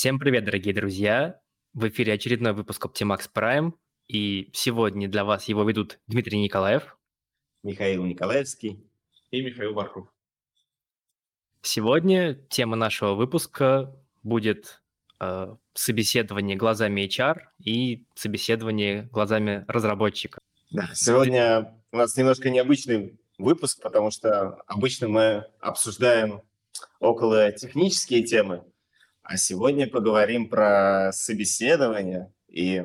Всем привет, дорогие друзья! В эфире очередной выпуск Optimax Prime, и сегодня для вас его ведут Дмитрий Николаев, Михаил Николаевский и Михаил Барков. Сегодня тема нашего выпуска будет э, собеседование глазами HR и собеседование глазами разработчика. Да, сегодня у нас немножко необычный выпуск, потому что обычно мы обсуждаем около технические темы, а сегодня поговорим про собеседование. И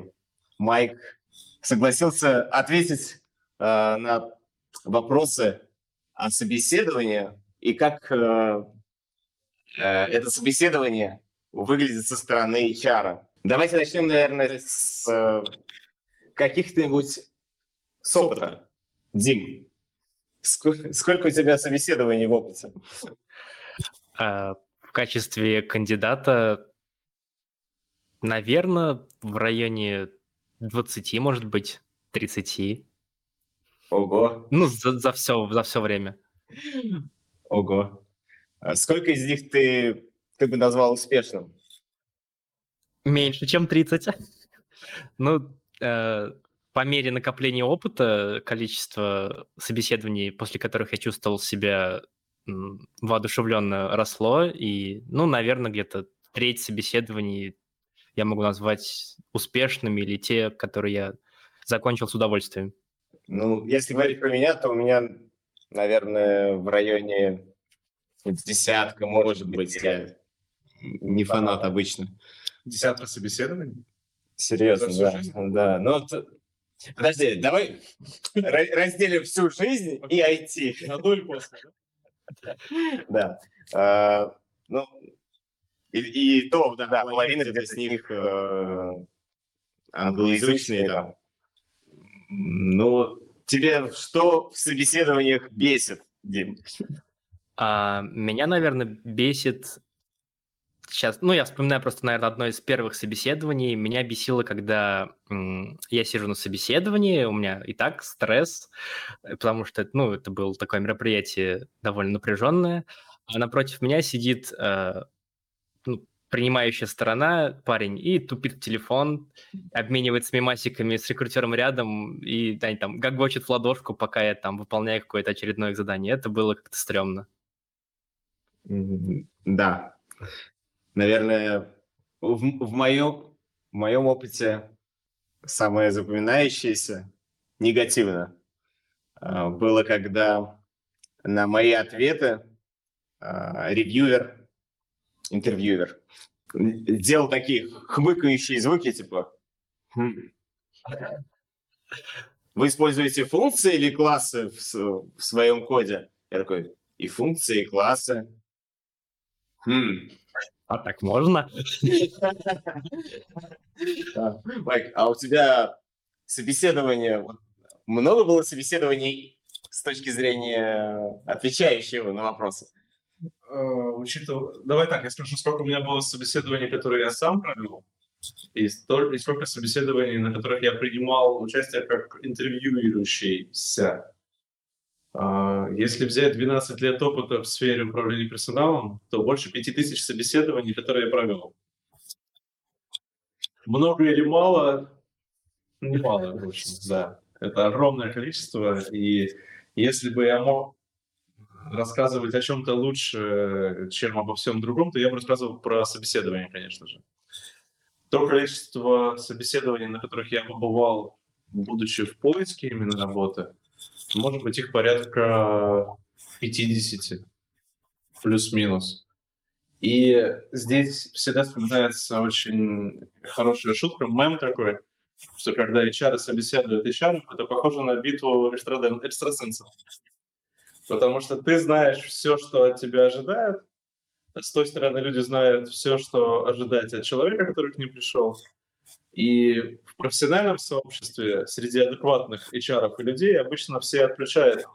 Майк согласился ответить э, на вопросы о собеседовании и как э, э, это собеседование выглядит со стороны HR. Давайте начнем, наверное, с э, каких-нибудь с опыта. Дим, сколько, сколько у тебя собеседований в опыте? Э, в качестве кандидата, наверное, в районе 20, может быть, 30. Ого. Ну, за, за, все, за все время. Ого. А сколько из них ты, ты бы назвал успешным? Меньше, чем 30. ну, э, по мере накопления опыта, количество собеседований, после которых я чувствовал себя воодушевленно росло, и, ну, наверное, где-то треть собеседований я могу назвать успешными или те, которые я закончил с удовольствием. Ну, если говорить про меня, то у меня, наверное, в районе десятка, может быть, я не фанат обычно. Десятка собеседований? Серьезно, да. да. Ну, вот, подожди, давай разделим всю жизнь и IT. На до и после, да? Да. А, ну, и, то, да, да половина из них э, англоязычные там. Ну, тебе что в собеседованиях бесит, Дим? А, меня, наверное, бесит сейчас, ну, я вспоминаю просто, наверное, одно из первых собеседований. Меня бесило, когда я сижу на собеседовании, у меня и так стресс, э, потому что, ну, это было такое мероприятие довольно напряженное, а напротив меня сидит э, ну, принимающая сторона, парень, и тупит телефон, обменивается мемасиками с рекрутером рядом, и они там гагочет в ладошку, пока я там выполняю какое-то очередное задание. Это было как-то стрёмно. Да. Наверное, в, в, моем, в моем опыте самое запоминающееся негативно а, было, когда на мои ответы а, ревьюер интервьюер, делал такие хмыкающие звуки, типа... «Хм». Вы используете функции или классы в, в своем коде? Я такой, и функции, и классы. Хм. А так можно? Майк, а у тебя собеседование, много было собеседований с точки зрения отвечающего на вопросы? Э, учитывая... Давай так, я скажу, сколько у меня было собеседований, которые я сам провел, и, столь, и сколько собеседований, на которых я принимал участие как интервьюирующийся. А, если взять 12 лет опыта в сфере управления персоналом, то больше 5000 собеседований, которые я провел. Много или мало? Немало, в общем, да. Это огромное количество, и если бы я мог рассказывать о чем-то лучше, чем обо всем другом, то я бы рассказывал про собеседование, конечно же. То количество собеседований, на которых я побывал, будучи в поиске именно работы, может быть, их порядка 50, плюс-минус. И здесь всегда вспоминается очень хорошая шутка, мем такой, что когда HR собеседуют HR, это похоже на битву экстрасенсов потому что ты знаешь все, что от тебя ожидают. С той стороны люди знают все, что ожидать от человека, который к ним пришел. И в профессиональном сообществе среди адекватных HR и людей обычно все отключают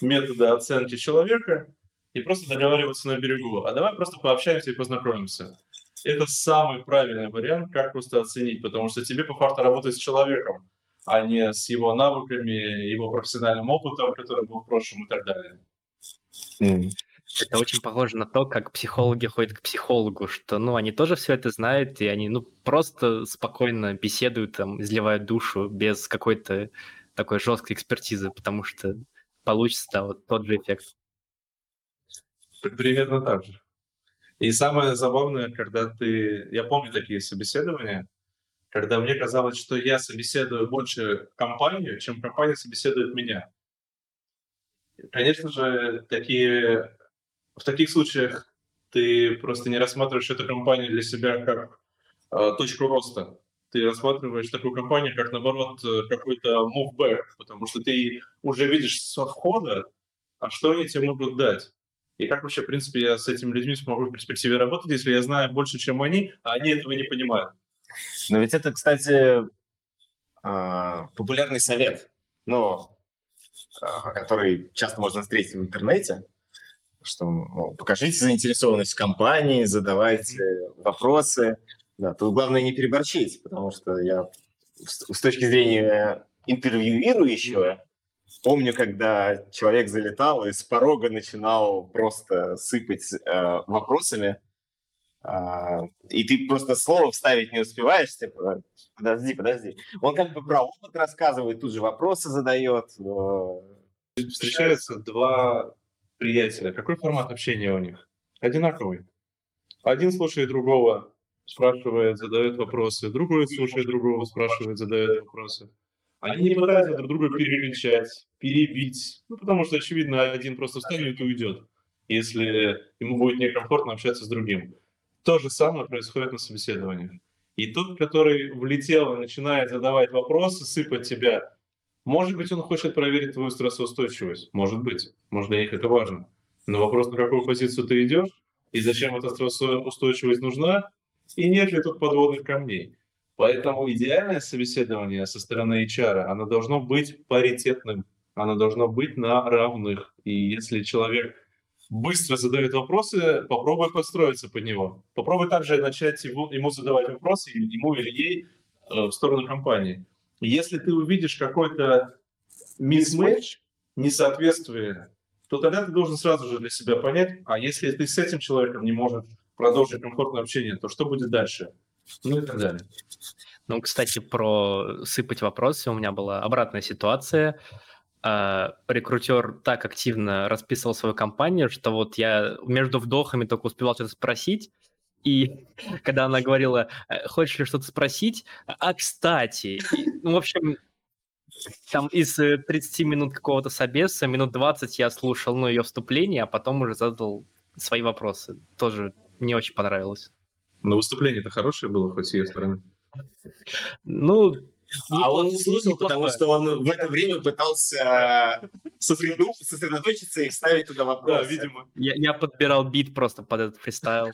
методы оценки человека и просто договариваются на берегу. А давай просто пообщаемся и познакомимся. это самый правильный вариант, как просто оценить, потому что тебе по факту работать с человеком, а не с его навыками, его профессиональным опытом, который был в прошлом и так далее. Это очень похоже на то, как психологи ходят к психологу, что, ну, они тоже все это знают, и они, ну, просто спокойно беседуют, там, изливают душу без какой-то такой жесткой экспертизы, потому что получится да, вот тот же эффект. Примерно так же. И самое забавное, когда ты... Я помню такие собеседования, когда мне казалось, что я собеседую больше компанию, чем компания собеседует меня. Конечно же, такие в таких случаях ты просто не рассматриваешь эту компанию для себя как э, точку роста. Ты рассматриваешь такую компанию как, наоборот, э, какой-то back, потому что ты уже видишь со входа, а что они тебе могут дать. И как вообще, в принципе, я с этими людьми смогу в перспективе работать, если я знаю больше, чем они, а они этого не понимают. Но ведь это, кстати, а, популярный совет, а, который часто можно встретить в интернете что ну, покажите заинтересованность в компании, задавайте вопросы. Да, тут главное не переборчить, потому что я с точки зрения интервьюирующего помню, когда человек залетал и с порога начинал просто сыпать э, вопросами, э, и ты просто слово вставить не успеваешь, типа, подожди, подожди. Он как бы про опыт рассказывает, тут же вопросы задает. Но... Встречаются два приятеля, какой формат общения у них? Одинаковый. Один слушает другого, спрашивает, задает вопросы, другой слушает другого, спрашивает, задает вопросы. Они не пытаются друг друга перекричать, перебить, ну, потому что, очевидно, один просто встанет и уйдет, если ему будет некомфортно общаться с другим. То же самое происходит на собеседованиях. И тот, который влетел и начинает задавать вопросы, сыпать тебя, может быть, он хочет проверить твою стрессоустойчивость. Может быть. Может, для них это важно. Но вопрос, на какую позицию ты идешь, и зачем эта стрессоустойчивость нужна, и нет ли тут подводных камней. Поэтому идеальное собеседование со стороны HR, оно должно быть паритетным, оно должно быть на равных. И если человек быстро задает вопросы, попробуй подстроиться под него. Попробуй также начать ему, ему задавать вопросы, ему или ей, э, в сторону компании. Если ты увидишь какой-то мисс-матч, несоответствие, то тогда ты должен сразу же для себя понять, а если ты с этим человеком не можешь продолжить комфортное общение, то что будет дальше? Ну и так далее. Ну, кстати, про сыпать вопросы у меня была обратная ситуация. А, рекрутер так активно расписывал свою компанию, что вот я между вдохами только успевал что-то спросить, и когда она говорила, «Э, хочешь ли что-то спросить, а кстати, и, ну, в общем, там из 30 э, минут какого-то собеса, минут 20 я слушал, ну, ее вступление, а потом уже задал свои вопросы. Тоже не очень понравилось. Но выступление-то хорошее было, хоть с ее стороны. Ну, а он не слушал, потому что он в это время пытался сосредоточиться и ставить туда вопросы. Да, видимо. Я, я подбирал бит просто под этот фристайл.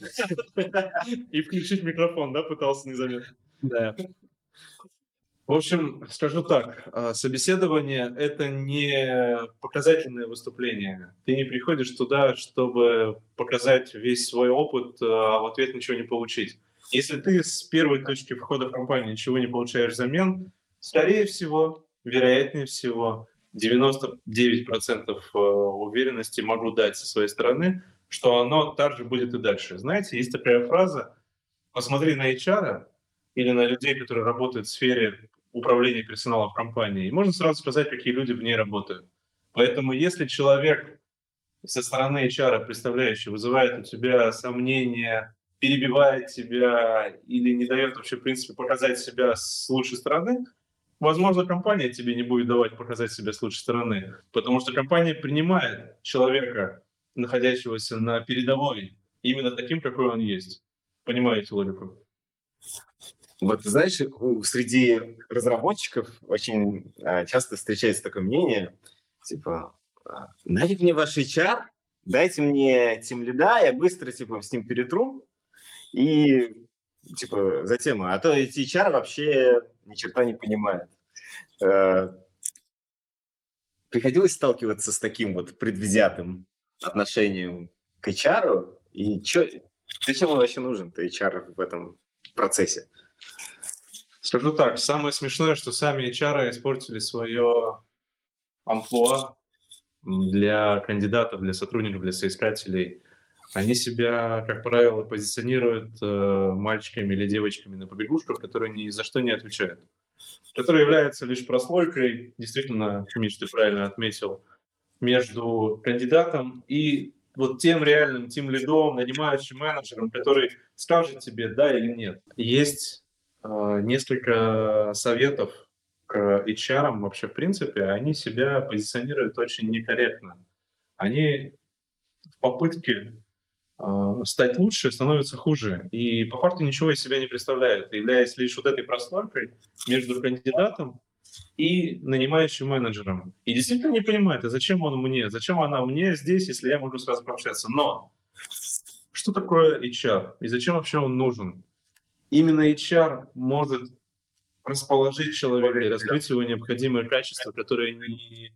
И включить микрофон, да, пытался незаметно. Да. В общем, скажу так, а, собеседование – это не показательное выступление. Ты не приходишь туда, чтобы показать весь свой опыт, а в ответ ничего не получить. Если ты с первой точки входа в компанию ничего не получаешь взамен, скорее всего, вероятнее всего, 99% э, уверенности могу дать со своей стороны, что оно также будет и дальше. Знаете, есть такая фраза «посмотри на HR или на людей, которые работают в сфере управления персоналом в компании, и можно сразу сказать, какие люди в ней работают. Поэтому если человек со стороны HR, представляющий, вызывает у тебя сомнения, перебивает тебя или не дает вообще, в принципе, показать себя с лучшей стороны, возможно, компания тебе не будет давать показать себя с лучшей стороны, потому что компания принимает человека, находящегося на передовой, именно таким, какой он есть. Понимаете логику? Вот знаешь, среди разработчиков очень а, часто встречается такое мнение, типа, «А, нафиг мне ваш HR, дайте мне тем лида, я быстро типа с ним перетру, и типа за тему. А то HR вообще ни черта не понимают. Э, приходилось сталкиваться с таким вот предвзятым отношением к HR, и что Зачем он вообще нужен-то, HR, в этом процессе? Скажу так, самое смешное, что сами HR испортили свое амплуа для кандидатов, для сотрудников, для соискателей. Они себя, как правило, позиционируют э, мальчиками или девочками на побегушках, которые ни за что не отвечают. Которые являются лишь прослойкой, действительно, Миш, ты правильно отметил, между кандидатом и вот тем реальным тем лидом, нанимающим менеджером, который скажет тебе да или нет. Есть э, несколько советов к HR вообще в принципе, они себя позиционируют очень некорректно. Они в попытке стать лучше становятся хуже. И по факту ничего из себя не представляют, являясь лишь вот этой прослойкой между кандидатом и нанимающим менеджером. И действительно не понимает, а зачем он мне, зачем она мне здесь, если я могу сразу пообщаться. Но что такое HR и зачем вообще он нужен? Именно HR может расположить человека и раскрыть его необходимые качества, которые не,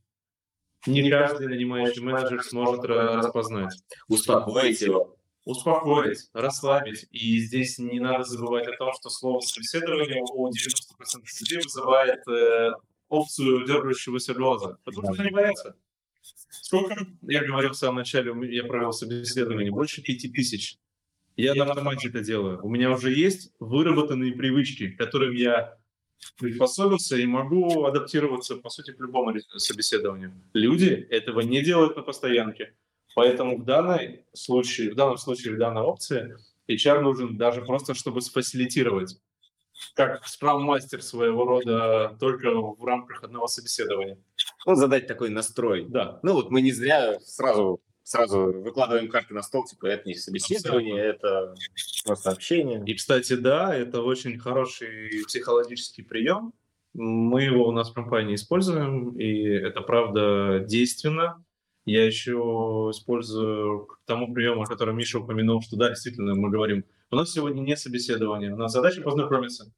не каждый нанимающий менеджер сможет распознать. Успокоить его. Успокоить, расслабить. И здесь не надо забывать о том, что слово собеседование у 90% людей вызывает э, опцию дергающегося глаза. Потому что они боятся. Сколько, я говорил в самом начале, я провел собеседование, больше пяти тысяч. Я на автомате это делаю. У меня уже есть выработанные привычки, которым я приспособился и могу адаптироваться, по сути, к любому собеседованию. Люди этого не делают на постоянке. Поэтому в, данной случае, в данном случае, в данной опции HR нужен даже просто, чтобы сфасилитировать, как справ-мастер своего рода, только в рамках одного собеседования. Ну, задать такой настрой. Да. Ну, вот мы не зря сразу сразу выкладываем карты на стол, типа, это не собеседование, Абсолютно. это просто общение. И, кстати, да, это очень хороший психологический прием. Мы его у нас в компании используем, и это, правда, действенно. Я еще использую к тому приему, о котором Миша упомянул, что да, действительно, мы говорим, у нас сегодня не собеседование, у нас задача познакомиться.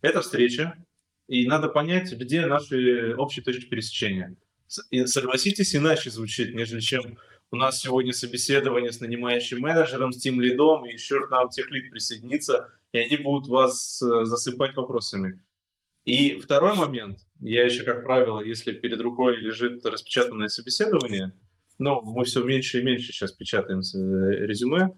Это встреча, и надо понять, где наши общие точки пересечения. И согласитесь, иначе звучит, нежели чем у нас сегодня собеседование с нанимающим менеджером, с тем лидом, и еще к нам техлид присоединится, и они будут вас э, засыпать вопросами. И второй момент, я еще, как правило, если перед рукой лежит распечатанное собеседование, но мы все меньше и меньше сейчас печатаем э, резюме,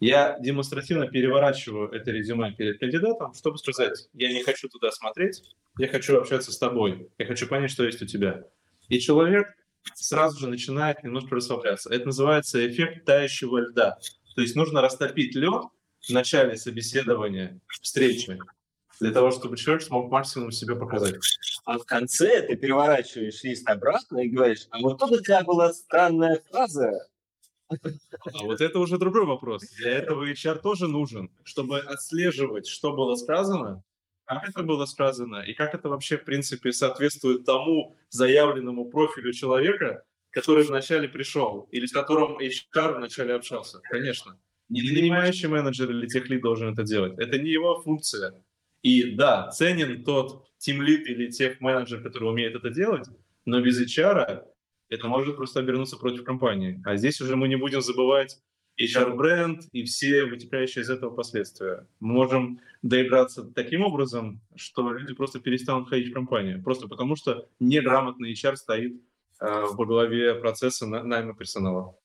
я демонстративно переворачиваю это резюме перед кандидатом, чтобы сказать, я не хочу туда смотреть, я хочу общаться с тобой, я хочу понять, что есть у тебя. И человек сразу же начинает немножко расслабляться. Это называется эффект тающего льда. То есть нужно растопить лед в начале собеседования, встречи, для того, чтобы человек смог максимум себя показать. А в конце ты переворачиваешь лист обратно и говоришь, а вот тут такая была странная фраза. А вот это уже другой вопрос. Для этого HR тоже нужен, чтобы отслеживать, что было сказано, как это было сказано и как это вообще, в принципе, соответствует тому заявленному профилю человека, который вначале пришел или с которым HR вначале общался. Конечно. Не нанимающий менеджер или техлит должен это делать. Это не его функция. И да, ценен тот тимлит или тех менеджер, который умеет это делать, но без HR это может просто обернуться против компании. А здесь уже мы не будем забывать HR-бренд и все вытекающие из этого последствия. Мы можем доиграться таким образом, что люди просто перестанут ходить в компанию, просто потому что неграмотный HR стоит э, в главе процесса на, найма персонала.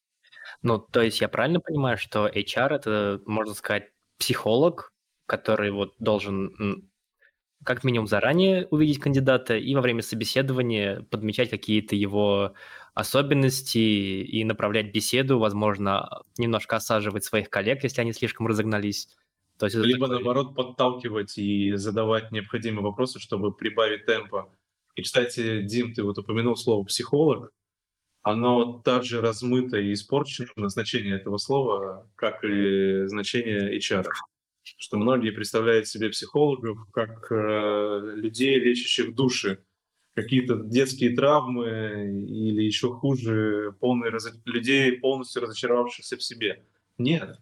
Ну, то есть я правильно понимаю, что HR это, можно сказать, психолог, который вот должен как минимум заранее увидеть кандидата и во время собеседования подмечать какие-то его особенности и направлять беседу, возможно, немножко осаживать своих коллег, если они слишком разогнались. То есть Либо, такой... наоборот, подталкивать и задавать необходимые вопросы, чтобы прибавить темпа. И, кстати, Дим, ты вот упомянул слово «психолог». Оно также размыто и испорчено, значение этого слова, как и значение HR. Что многие представляют себе психологов как э, людей, лечащих души, какие-то детские травмы или еще хуже, полные раз... людей, полностью разочаровавшихся в себе. Нет.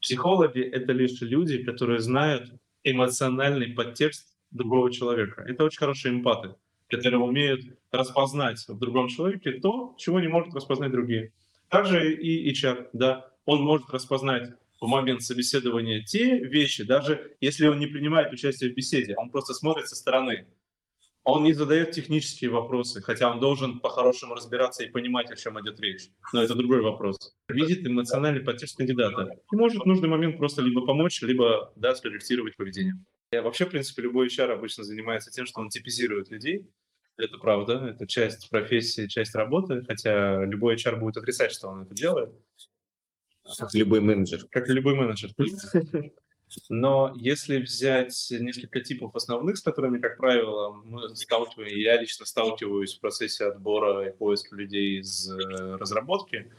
Психологи — это лишь люди, которые знают эмоциональный подтекст другого человека. Это очень хорошие эмпаты, которые умеют распознать в другом человеке то, чего не могут распознать другие. Также и HR, да, он может распознать в момент собеседования те вещи, даже если он не принимает участие в беседе, он просто смотрит со стороны. Он не задает технические вопросы, хотя он должен по-хорошему разбираться и понимать, о чем идет речь. Но это другой вопрос. Видит эмоциональный подтекст кандидата и может в нужный момент просто либо помочь, либо да, скорректировать поведение. Я вообще, в принципе, любой HR обычно занимается тем, что он типизирует людей. Это правда, это часть профессии, часть работы, хотя любой HR будет отрицать, что он это делает. Как любой менеджер. Как любой менеджер. Но если взять несколько типов основных, с которыми, как правило, мы сталкиваемся, я лично сталкиваюсь в процессе отбора и поиска людей из э, разработки,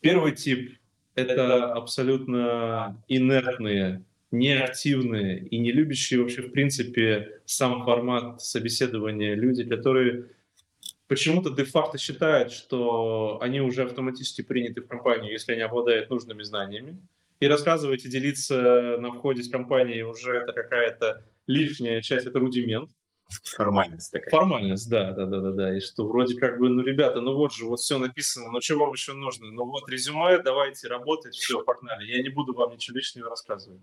первый тип — это абсолютно инертные, неактивные и не любящие вообще, в принципе, сам формат собеседования люди, которые почему-то де-факто считают, что они уже автоматически приняты в компанию, если они обладают нужными знаниями, и рассказывать и делиться на входе с компанией уже это какая-то лишняя часть, это рудимент. Формальность такая. Формальность, да, да, да, да, да. И что вроде как бы, ну, ребята, ну вот же, вот все написано, ну чего вам еще нужно? Ну вот резюме, давайте работать, все, погнали. Я не буду вам ничего лишнего рассказывать.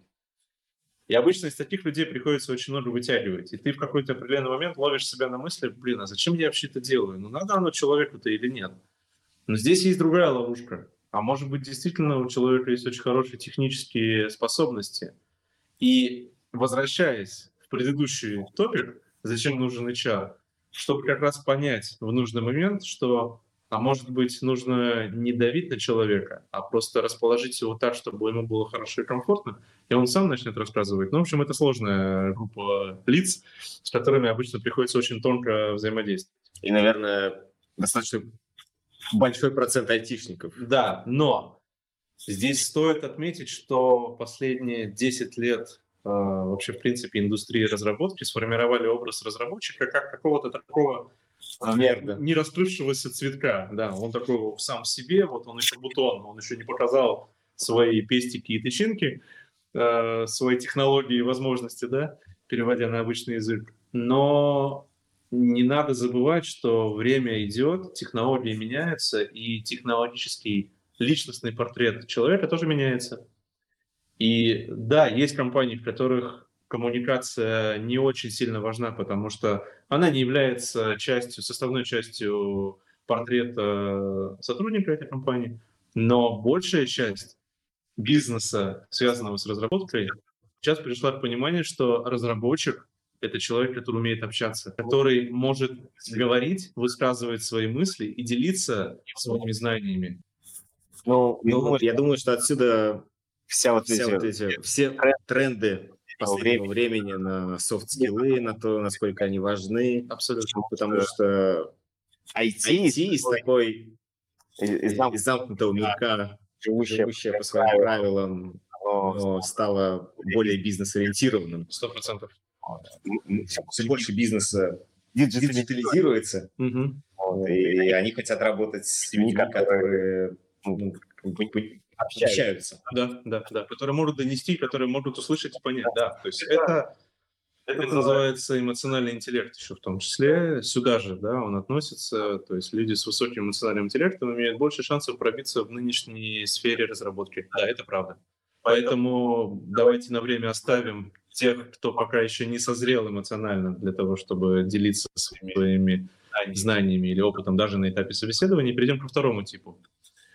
И обычно из таких людей приходится очень много вытягивать. И ты в какой-то определенный момент ловишь себя на мысли, блин, а зачем я вообще это делаю? Ну надо оно человеку-то или нет? Но здесь есть другая ловушка. А может быть, действительно у человека есть очень хорошие технические способности. И возвращаясь в предыдущий топик, зачем нужен HR, чтобы как раз понять в нужный момент, что, а может быть, нужно не давить на человека, а просто расположить его так, чтобы ему было хорошо и комфортно, и он сам начнет рассказывать. Ну, в общем, это сложная группа лиц, с которыми обычно приходится очень тонко взаимодействовать. И, наверное, достаточно большой процент айтишников. Да, но здесь стоит отметить, что последние 10 лет э, вообще, в принципе, индустрии разработки сформировали образ разработчика как какого-то такого Верно. не раскрывшегося цветка. Да, он такой сам в себе, вот он еще бутон, он еще не показал свои пестики и тычинки, э, свои технологии и возможности, да, переводя на обычный язык. Но не надо забывать, что время идет, технологии меняются, и технологический личностный портрет человека тоже меняется. И да, есть компании, в которых коммуникация не очень сильно важна, потому что она не является частью, составной частью портрета сотрудника этой компании, но большая часть бизнеса, связанного с разработкой, сейчас пришла к пониманию, что разработчик это человек, который умеет общаться, который может говорить, высказывать свои мысли и делиться своими знаниями. Ну, ну я думаю, что отсюда вся вот вся эти, вот эти все тренды последнего времени на софт-скиллы, на то, насколько они важны. Абсолютно. Потому что IT, IT из такой из, из замкнутого мирка, живущая по своим правилам, но стала более бизнес-ориентированным. Сто процентов все больше бизнеса диджитализируется, вот, и они хотят работать с людьми, которые ну, общаются. Да, да, да, которые могут донести, которые могут услышать и понять, да. То есть это, это называется эмоциональный интеллект еще в том числе. Сюда же, да, он относится. То есть люди с высоким эмоциональным интеллектом имеют больше шансов пробиться в нынешней сфере разработки. Да, это правда. Поэтому давайте на время оставим тех, кто пока еще не созрел эмоционально для того, чтобы делиться своими, своими знаниями или опытом даже на этапе собеседования, перейдем ко второму типу.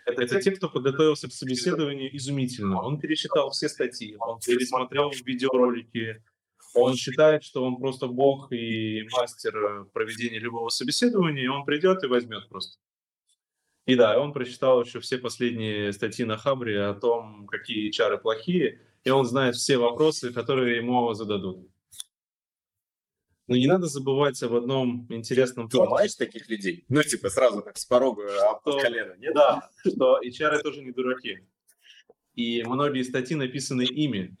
Это, это те, кто подготовился к собеседованию изумительно. Он пересчитал все статьи, он пересмотрел видеоролики, он считает, что он просто бог и мастер проведения любого собеседования, и он придет и возьмет просто. И да, он прочитал еще все последние статьи на Хабре о том, какие чары плохие, и он знает все вопросы, которые ему зададут. Но не надо забывать об одном интересном Ты ломаешь таких людей? Ну, типа, сразу так с порога об что, колено, нет? Да, что HR тоже не дураки. И многие статьи написаны ими.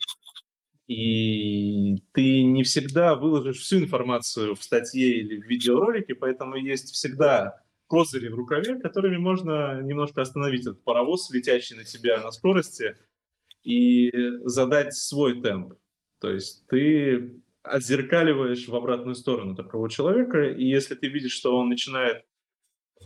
И ты не всегда выложишь всю информацию в статье или в видеоролике, поэтому есть всегда козыри в рукаве, которыми можно немножко остановить этот паровоз, летящий на тебя на скорости, и задать свой темп. То есть ты отзеркаливаешь в обратную сторону такого человека, и если ты видишь, что он начинает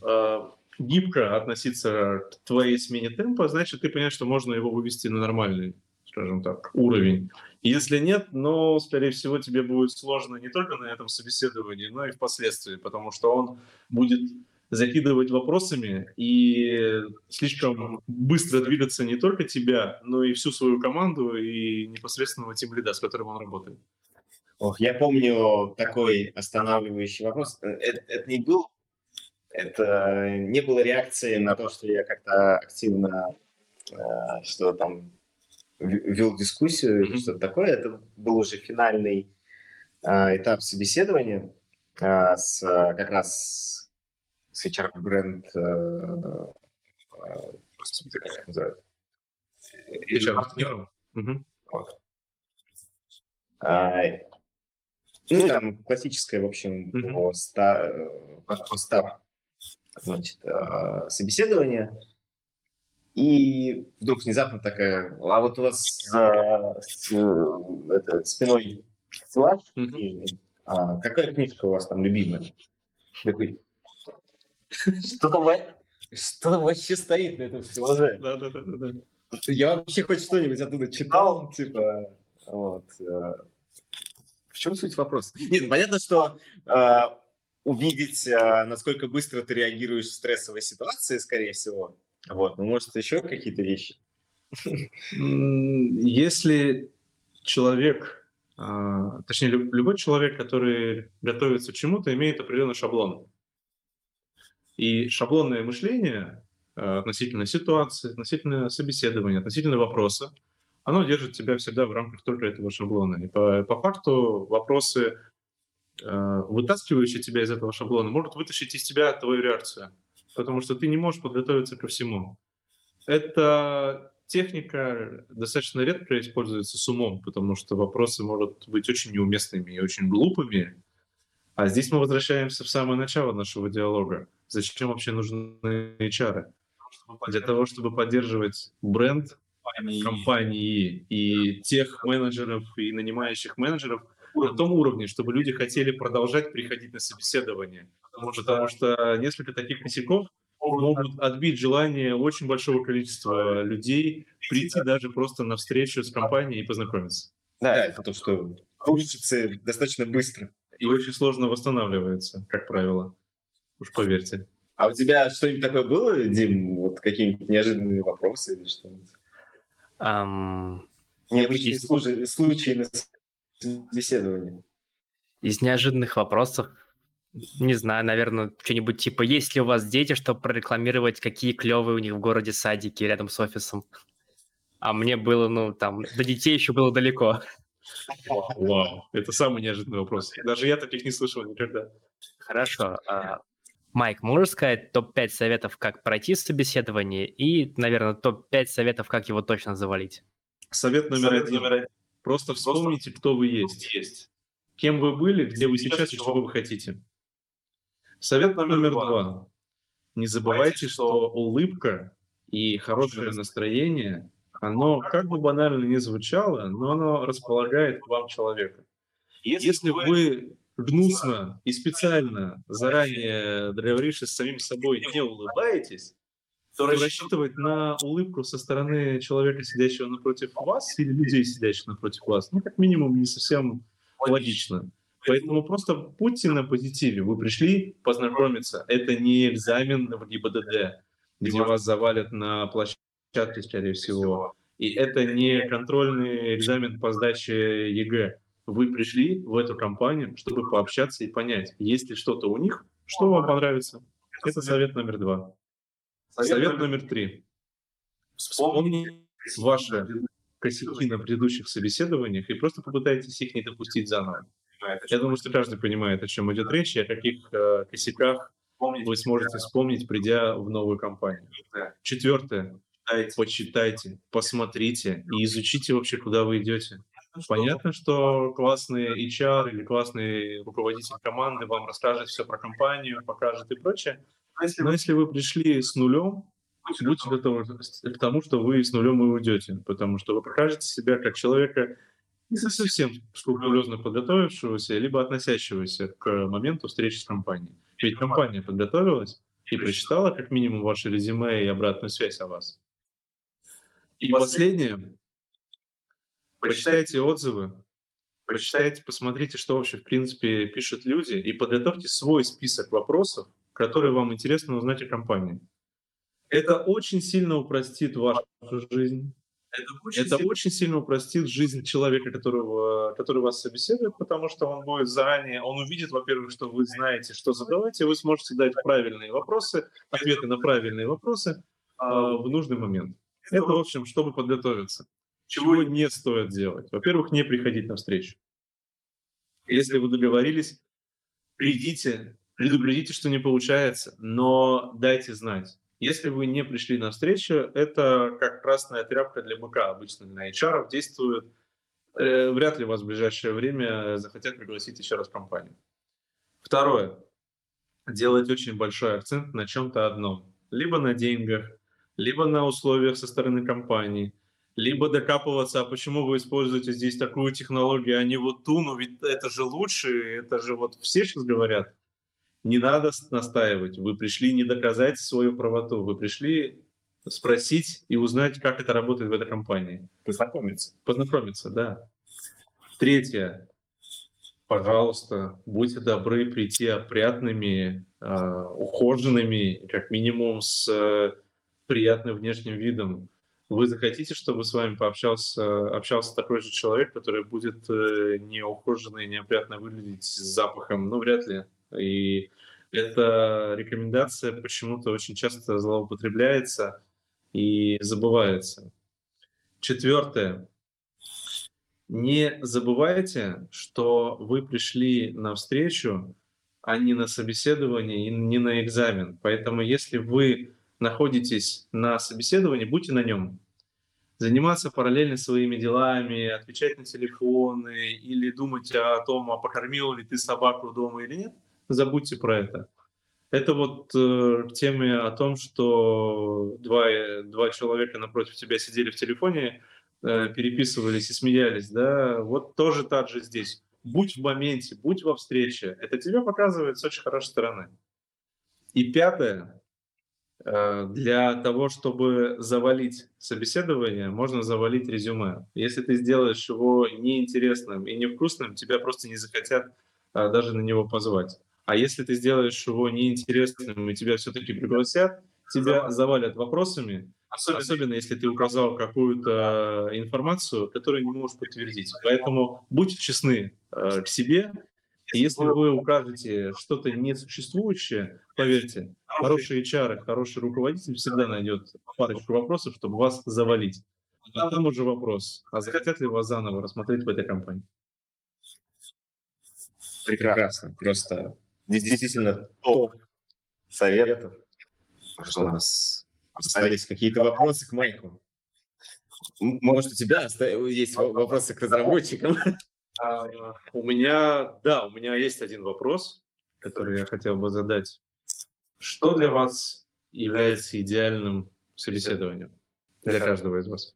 э, гибко относиться к твоей смене темпа, значит, ты понимаешь, что можно его вывести на нормальный скажем так, уровень. Если нет, ну, скорее всего, тебе будет сложно не только на этом собеседовании, но и впоследствии, потому что он будет закидывать вопросами и слишком быстро двигаться не только тебя, но и всю свою команду и непосредственного тим лида, с которым он работает. Ох, я помню такой останавливающий вопрос. Э, это, это не был, это не было реакции на то, что я как-то активно э, что там вел дискуссию или что-то такое. Это был уже финальный э, этап собеседования э, с как раз с HR бренд, э, господи, как это? Вот. Ну, там классическое, в общем, mm-hmm. по, ста, по ста, значит, а, собеседование. И вдруг внезапно такая, а вот у вас за с, это, спиной стеллаж, mm-hmm. а, какая книжка у вас там любимая? Такой, что там, что там вообще стоит на этом стеллаже? Да, да, да, да. Я вообще хоть что-нибудь оттуда читал, типа, вот. Э, в чем суть вопроса? Нет, ну, понятно, что э, увидеть, э, насколько быстро ты реагируешь в стрессовой ситуации, скорее всего. Вот, ну, может, еще какие-то вещи? Если человек, а, точнее, любой человек, который готовится к чему-то, имеет определенный шаблон. И шаблонное мышление э, относительно ситуации, относительно собеседования, относительно вопроса, оно держит тебя всегда в рамках только этого шаблона. И по, по факту вопросы, э, вытаскивающие тебя из этого шаблона, могут вытащить из тебя твою реакцию, потому что ты не можешь подготовиться ко всему. Эта техника достаточно редко используется с умом, потому что вопросы могут быть очень неуместными и очень глупыми. А здесь мы возвращаемся в самое начало нашего диалога. Зачем вообще нужны HR? Для того, чтобы поддерживать бренд компании и тех менеджеров и нанимающих менеджеров на том уровне, чтобы люди хотели продолжать приходить на собеседование. Потому что, потому что несколько таких косяков могут отбить желание очень большого количества людей прийти даже просто на встречу с компанией и познакомиться. Да, это то, что рушится достаточно быстро. И очень сложно восстанавливается, как правило. Уж поверьте. А у тебя что-нибудь такое было, Дим? Вот какие-нибудь неожиданные вопросы или что-нибудь? Um, Необычные из... случаи, случаи на собеседовании. Из неожиданных вопросов, не знаю, наверное, что-нибудь типа, есть ли у вас дети, чтобы прорекламировать, какие клевые у них в городе садики рядом с офисом? А мне было, ну, там, до детей еще было далеко. Вау, это самый неожиданный вопрос. Даже я таких не слышал никогда. Хорошо. Майк, можешь сказать топ-5 советов, как пройти собеседование и, наверное, топ-5 советов, как его точно завалить? Совет номер Совет один. Номер... Просто вспомните, кто вы есть. есть. Кем вы были, где вы сейчас и чего вы хотите. Совет номер два. Не забывайте, что улыбка и хорошее настроение, оно, как бы банально ни звучало, но оно располагает к вам человека. Если вы гнусно и специально, заранее договорившись с самим собой, не улыбаетесь, то рассчитывать на улыбку со стороны человека, сидящего напротив вас, или людей, сидящих напротив вас, ну, как минимум, не совсем логично. Поэтому просто будьте на позитиве. Вы пришли познакомиться. Это не экзамен в ГИБДД, где вас завалят на площадке, скорее всего. И это не контрольный экзамен по сдаче ЕГЭ вы пришли в эту компанию, чтобы пообщаться и понять, есть ли что-то у них, что вам понравится. Это совет номер два. Совет номер три. Вспомните ваши косяки на предыдущих собеседованиях и просто попытайтесь их не допустить заново. Я думаю, что каждый понимает, о чем идет речь и о каких э, косяках вы сможете вспомнить, придя в новую компанию. Четвертое. Почитайте, посмотрите и изучите вообще, куда вы идете. Понятно, что классный HR или классный руководитель команды вам расскажет все про компанию, покажет и прочее. Но если вы пришли с нулем, будьте готовы к тому, что вы с нулем и уйдете, потому что вы покажете себя как человека не совсем скрупулезно подготовившегося, либо относящегося к моменту встречи с компанией. Ведь компания подготовилась и прочитала как минимум ваше резюме и обратную связь о вас. И последнее, почитайте отзывы, почитайте, посмотрите, что вообще в принципе пишут люди, и подготовьте свой список вопросов, которые вам интересно узнать о компании. Это очень сильно упростит вашу жизнь. Это очень, это сильно... очень сильно упростит жизнь человека, которого, который вас собеседует, потому что он будет заранее, он увидит, во-первых, что вы знаете, что задавать, и вы сможете дать правильные вопросы, ответы на правильные вопросы э, в нужный момент. Это, в общем, чтобы подготовиться. Чего не стоит делать? Во-первых, не приходить на встречу. Если вы договорились, придите, предупредите, что не получается, но дайте знать. Если вы не пришли на встречу, это как красная тряпка для быка обычно на HR действует. Э, вряд ли вас в ближайшее время захотят пригласить еще раз в компанию. Второе. Делать очень большой акцент на чем-то одном. Либо на деньгах, либо на условиях со стороны компании, либо докапываться, а почему вы используете здесь такую технологию, а не вот ту, ну ведь это же лучше, это же вот все сейчас говорят не надо настаивать. Вы пришли не доказать свою правоту, вы пришли спросить и узнать, как это работает в этой компании. Познакомиться. Познакомиться, да. Третье. Пожалуйста, будьте добры прийти опрятными, э, ухоженными, как минимум с э, приятным внешним видом. Вы захотите, чтобы с вами пообщался общался такой же человек, который будет э, не ухоженный, неопрятно выглядеть с запахом? Ну, вряд ли. И эта рекомендация почему-то очень часто злоупотребляется и забывается. Четвертое. Не забывайте, что вы пришли на встречу, а не на собеседование и не на экзамен. Поэтому если вы находитесь на собеседовании, будьте на нем. Заниматься параллельно своими делами, отвечать на телефоны или думать о том, а покормил ли ты собаку дома или нет – забудьте про это. Это вот э, теме о том, что два, два человека напротив тебя сидели в телефоне, э, переписывались и смеялись, да, вот тоже так же здесь. Будь в моменте, будь во встрече. Это тебе показывает с очень хорошей стороны. И пятое, для того, чтобы завалить собеседование, можно завалить резюме. Если ты сделаешь его неинтересным и невкусным, тебя просто не захотят э, даже на него позвать. А если ты сделаешь его неинтересным и тебя все-таки пригласят, тебя завалят вопросами, особенно, особенно если ты указал какую-то информацию, которую не можешь подтвердить. Поэтому будьте честны э, к себе. И если вы укажете что-то несуществующее, поверьте, хороший HR, хороший руководитель всегда найдет парочку вопросов, чтобы вас завалить. А там уже вопрос, а захотят ли вас заново рассмотреть в этой компании? Прекрасно. Просто действительно топ советов. Что у нас остались какие-то вопросы к Майку? Может, у тебя есть вопросы к разработчикам? А, у меня, да, у меня есть один вопрос, который я хотел бы задать. Что для вас является идеальным собеседованием для каждого из вас?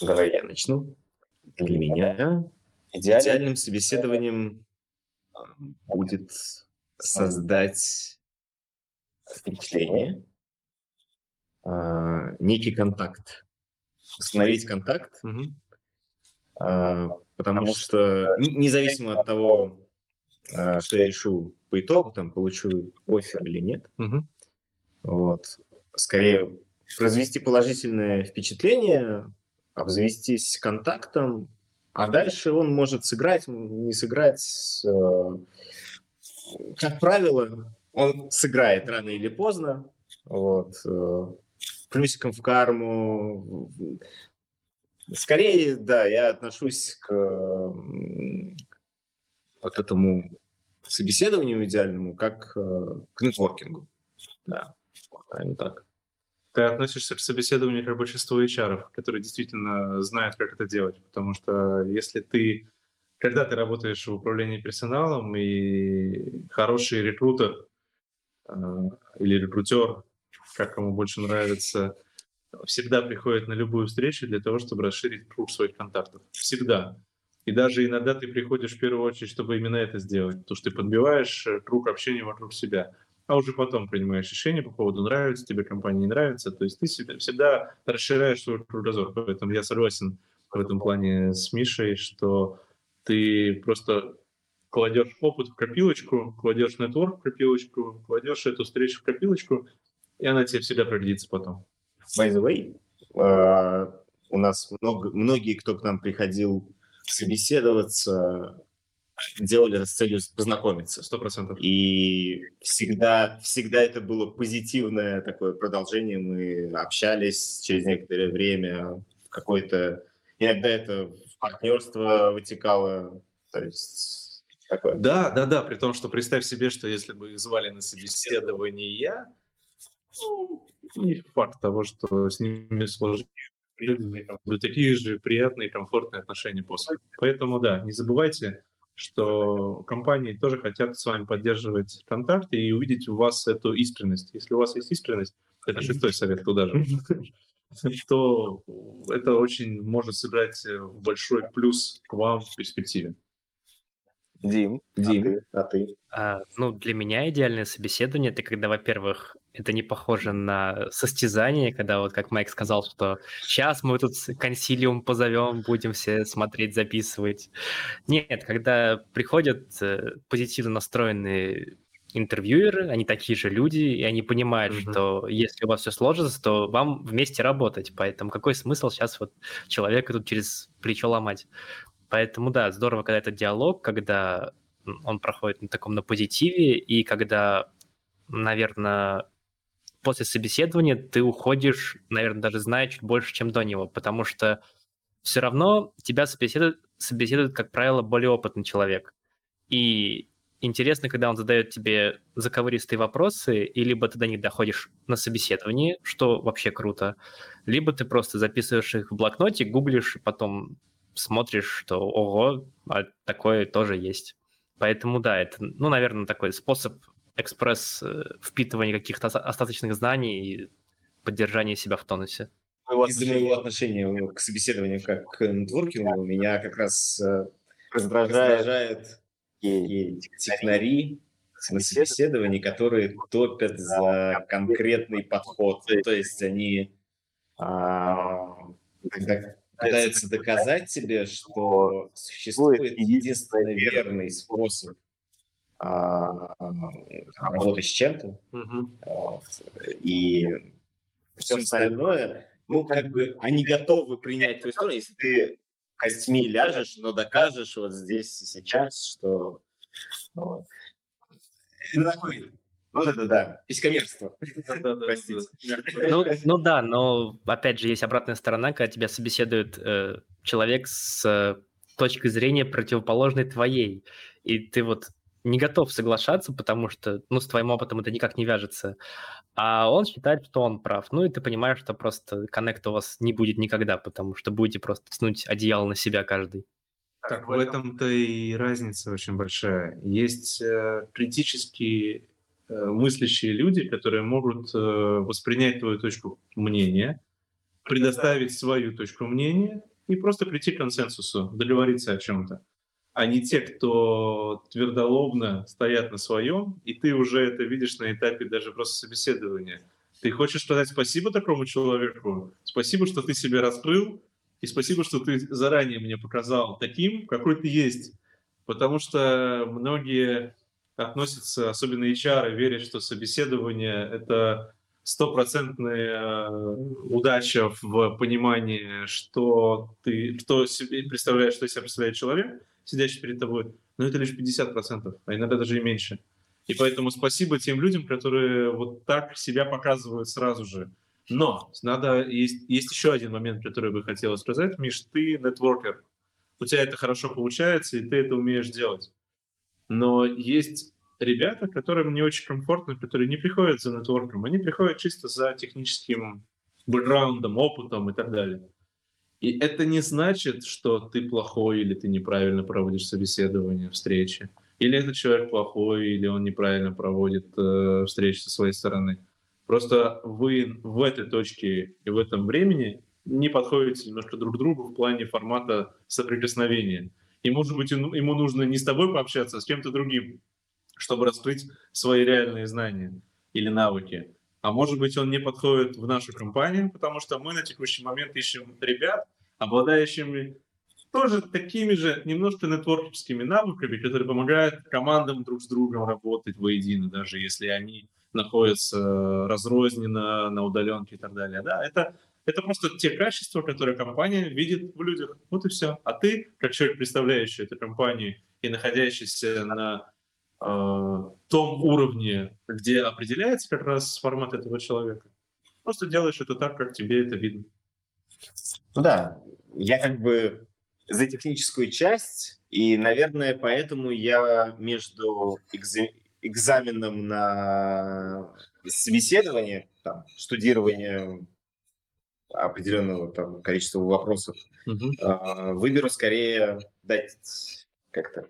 Давай я начну. Для меня идеальным собеседованием будет создать впечатление, а, некий контакт, установить контакт, угу. Потому, потому что независимо от того, что я решу по итогу, там получу офер или нет, угу. вот, скорее произвести положительное впечатление, обзавестись контактом, а дальше он может сыграть, не сыграть, как правило, он сыграет рано или поздно. Вот. Э, плюсиком в карму. Скорее, да, я отношусь к вот этому собеседованию идеальному, как э, к нетворкингу. Да, правильно так. Ты относишься к собеседованию как большинство HR, которые действительно знают, как это делать. Потому что если ты когда ты работаешь в управлении персоналом и хороший рекрутер э, или рекрутер, как кому больше нравится, всегда приходит на любую встречу для того, чтобы расширить круг своих контактов. Всегда. И даже иногда ты приходишь в первую очередь, чтобы именно это сделать, потому что ты подбиваешь э, круг общения вокруг себя, а уже потом принимаешь решение по поводу нравится тебе компания, не нравится. То есть ты всегда расширяешь свой кругозор. Поэтому я согласен в этом плане с Мишей, что ты просто кладешь опыт в копилочку, кладешь нетворк в копилочку, кладешь эту встречу в копилочку, и она тебе всегда пригодится потом. By the way, uh, у нас много, многие, кто к нам приходил собеседоваться, делали это с целью познакомиться. Сто процентов. И всегда, всегда это было позитивное такое продолжение. Мы общались через некоторое время в какой-то... Иногда это в партнерство вытекало. То есть такое. Да, да, да. При том, что представь себе, что если бы их звали на собеседование, ну, не факт того, что с ними сложились будут такие же приятные, комфортные отношения после. Поэтому, да, не забывайте, что компании тоже хотят с вами поддерживать контакты и увидеть у вас эту искренность. Если у вас есть искренность, это шестой совет туда же, то это очень может сыграть большой плюс к вам в перспективе. Дим, Дим, а ты? А, ну, для меня идеальное собеседование это когда, во-первых, это не похоже на состязание, когда вот как Майк сказал, что сейчас мы тут консилиум позовем, будем все смотреть, записывать. Нет, когда приходят э, позитивно настроенные интервьюеры, они такие же люди, и они понимают, mm-hmm. что если у вас все сложится, то вам вместе работать. Поэтому какой смысл сейчас вот человека тут через плечо ломать? Поэтому, да, здорово, когда это диалог, когда он проходит на таком на позитиве, и когда, наверное, после собеседования ты уходишь, наверное, даже зная чуть больше, чем до него, потому что все равно тебя собеседует, собеседует, как правило, более опытный человек. И интересно, когда он задает тебе заковыристые вопросы, и либо ты до них доходишь на собеседовании, что вообще круто, либо ты просто записываешь их в блокноте, гуглишь, и потом смотришь, что ого, а такое тоже есть. Поэтому да, это, ну, наверное, такой способ экспресс э, впитывания каких-то остаточных знаний и поддержания себя в тонусе. Из-за моего отношения к собеседованию как к нетворкингу меня как раз э, раздражает технари на собеседовании, которые топят за конкретный подход. То есть они а, когда пытается доказать тебе, что существует единственный верный способ а, работать с чем-то, угу. и все остальное, ну, как бы, они готовы принять твою сторону, если ты костьми ляжешь, но докажешь вот здесь и сейчас, что... Вот. Это такой вот это да, писькомерство. Ну, ну да, но опять же есть обратная сторона, когда тебя собеседует э, человек с э, точки зрения противоположной твоей, и ты вот не готов соглашаться, потому что, ну, с твоим опытом это никак не вяжется. А он считает, что он прав. Ну, и ты понимаешь, что просто коннекта у вас не будет никогда, потому что будете просто снуть одеяло на себя каждый. Так, в этом-то и разница очень большая. Есть э, критические Э, мыслящие люди, которые могут э, воспринять твою точку мнения, предоставить свою точку мнения и просто прийти к консенсусу, договориться о чем-то. А не те, кто твердолобно стоят на своем, и ты уже это видишь на этапе даже просто собеседования. Ты хочешь сказать спасибо такому человеку? Спасибо, что ты себя раскрыл, и спасибо, что ты заранее мне показал таким, какой ты есть. Потому что многие относятся, особенно HR, верят, что собеседование — это стопроцентная э, удача в понимании, что ты, что себе представляешь, что себя представляет человек, сидящий перед тобой, но это лишь 50%, а иногда даже и меньше. И поэтому спасибо тем людям, которые вот так себя показывают сразу же. Но надо есть, есть еще один момент, который бы хотел сказать. Миш, ты нетворкер. У тебя это хорошо получается, и ты это умеешь делать. Но есть ребята, которым не очень комфортно, которые не приходят за нетворком, они приходят чисто за техническим бэкграундом, опытом и так далее. И это не значит, что ты плохой или ты неправильно проводишь собеседование, встречи. Или этот человек плохой, или он неправильно проводит э, встречи со своей стороны. Просто вы в этой точке и в этом времени не подходите немножко друг к другу в плане формата соприкосновения. И, может быть, ему нужно не с тобой пообщаться, а с кем-то другим, чтобы раскрыть свои реальные знания или навыки. А может быть, он не подходит в нашу компанию, потому что мы на текущий момент ищем ребят, обладающими тоже такими же немножко нетворкерскими навыками, которые помогают командам друг с другом работать воедино, даже если они находятся разрозненно на удаленке и так далее. Да, это, это просто те качества, которые компания видит в людях. Вот и все. А ты, как человек, представляющий эту компанию и находящийся на том уровне, где определяется как раз формат этого человека, просто делаешь это так, как тебе это видно. Ну да, я как бы за техническую часть, и, наверное, поэтому я между экзаменом на собеседование, там, штудирование определенного там, количества вопросов, угу. э, выберу скорее дать как-то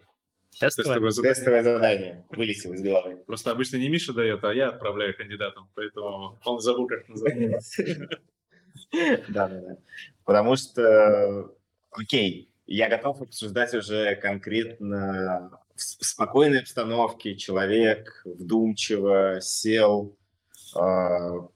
Тестовое, задание. Тестовое задание вылетело из головы. Просто обычно не Миша дает, а я отправляю кандидатам, поэтому он забыл, как называется. Да, да, да. Потому что, окей, я готов обсуждать уже конкретно в спокойной обстановке. Человек вдумчиво сел, а,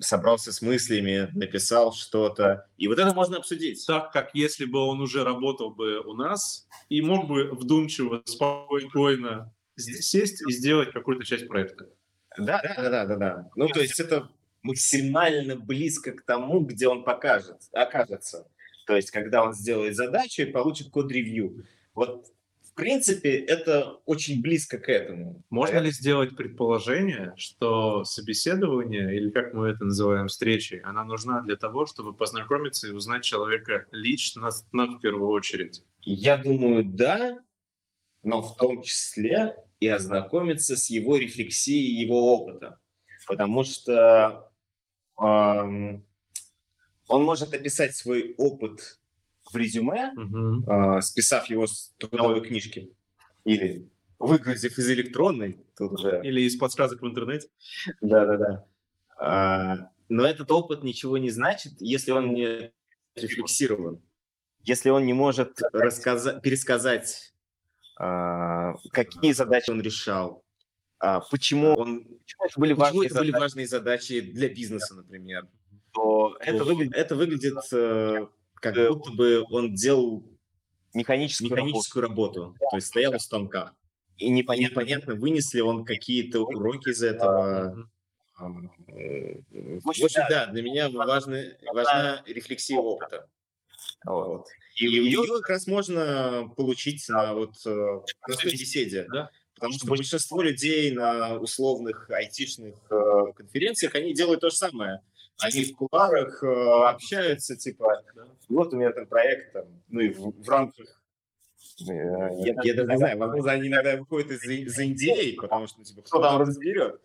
собрался с мыслями, написал что-то. И вот это можно обсудить. Так, как если бы он уже работал бы у нас и мог бы вдумчиво, спокойно сесть и сделать какую-то часть проекта. Да, да, да, да, да. Ну, то есть это максимально близко к тому, где он покажет, окажется. То есть, когда он сделает задачу и получит код-ревью. Вот, в принципе, это очень близко к этому. Можно ли сделать предположение, что собеседование, или как мы это называем, встречей, она нужна для того, чтобы познакомиться и узнать человека лично, на, в первую очередь? Я думаю, да, но в том числе и ознакомиться с его рефлексией, его опыта. Потому что эм, он может описать свой опыт в резюме, угу. списав его с трудовой книжки или выгрузив из электронной. Тут уже... Или из подсказок в интернете. Да-да-да. А, но этот опыт ничего не значит, если он не рефлексирован. Если он не может рассказать, пересказать, а, какие задачи он решал, почему он почему это были, важные, это были важные задачи для бизнеса, например, то это выглядит, это выглядит э, как будто бы он делал механическую, механическую работу, работу. то есть стоял у станка. И непонятно, непонятно вынес ли он какие-то уроки из этого. Э, в общем, да, для меня важна, важна рефлексия опыта. Вот. И ее как раз можно получить на вот э, простой беседе. Да? Потому что большинство людей на условных айтишных э, конференциях, они делают то же самое. Они в куларах э, общаются, типа, вот у меня там проект, там, ну и в, в рамках э, я, я даже не знаю, возможно, они иногда выходят из, из Индии, потому что, типа, кто там разберет.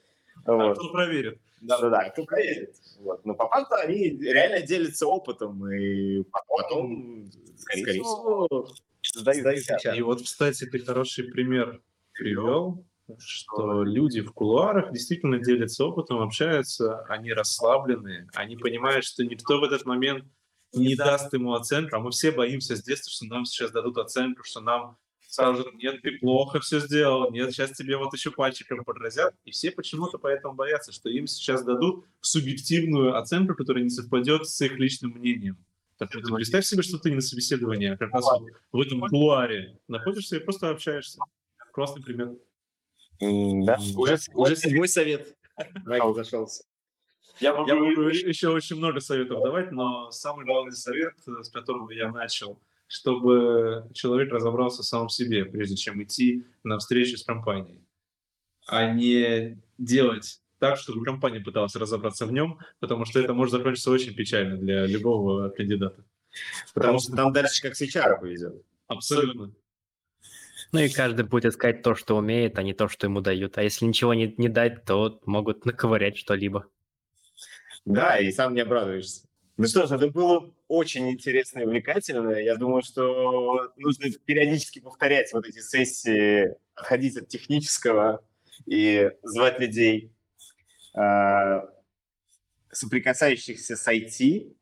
А кто проверит. Да-да-да, кто проверит. Вот. Но по факту они реально делятся опытом, и потом, скорее всего, сдают И вот, кстати, ты хороший пример привел, что люди в кулуарах действительно делятся опытом, общаются, они расслабленные, они понимают, что никто в этот момент не даст ему оценку, а мы все боимся с детства, что нам сейчас дадут оценку, что нам скажут, нет, ты плохо все сделал, нет, сейчас тебе вот еще пальчиком подразят, и все почему-то поэтому боятся, что им сейчас дадут субъективную оценку, которая не совпадет с их личным мнением. Так вот, представь себе, что ты не на собеседовании, а как раз в этом кулуаре находишься и просто общаешься. Классный пример. Да, уже, уже седьмой совет. Зашелся. Я могу, я могу еще очень много советов давать, но самый главный совет, с которого я начал, чтобы человек разобрался сам в себе, прежде чем идти на встречу с компанией, а не делать так, чтобы компания пыталась разобраться в нем, потому что это может закончиться очень печально для любого кандидата. Потому что там дальше как с HR повезет. Абсолютно. Ну и каждый будет искать то, что умеет, а не то, что ему дают. А если ничего не, не дать, то могут наковырять что-либо. Да, и сам не обрадуешься. Ну что ж, это было очень интересно и увлекательно. Я думаю, что нужно периодически повторять вот эти сессии, отходить от технического и звать людей, э, соприкасающихся с IT,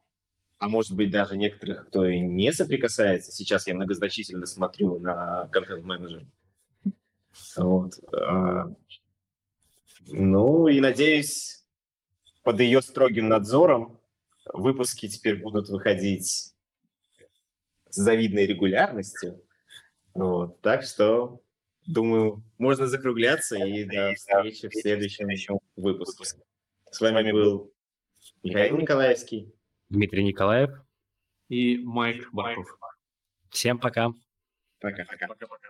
а может быть даже некоторых, кто и не соприкасается. Сейчас я многозначительно смотрю на контент-менеджер. Вот. А, ну и надеюсь, под ее строгим надзором выпуски теперь будут выходить с завидной регулярностью. Вот. Так что, думаю, можно закругляться и до встречи в следующем выпуске. С вами был Михаил Николаевский. Дмитрий Николаев. И Майк Барков. Всем пока. Пока-пока. Пока-пока.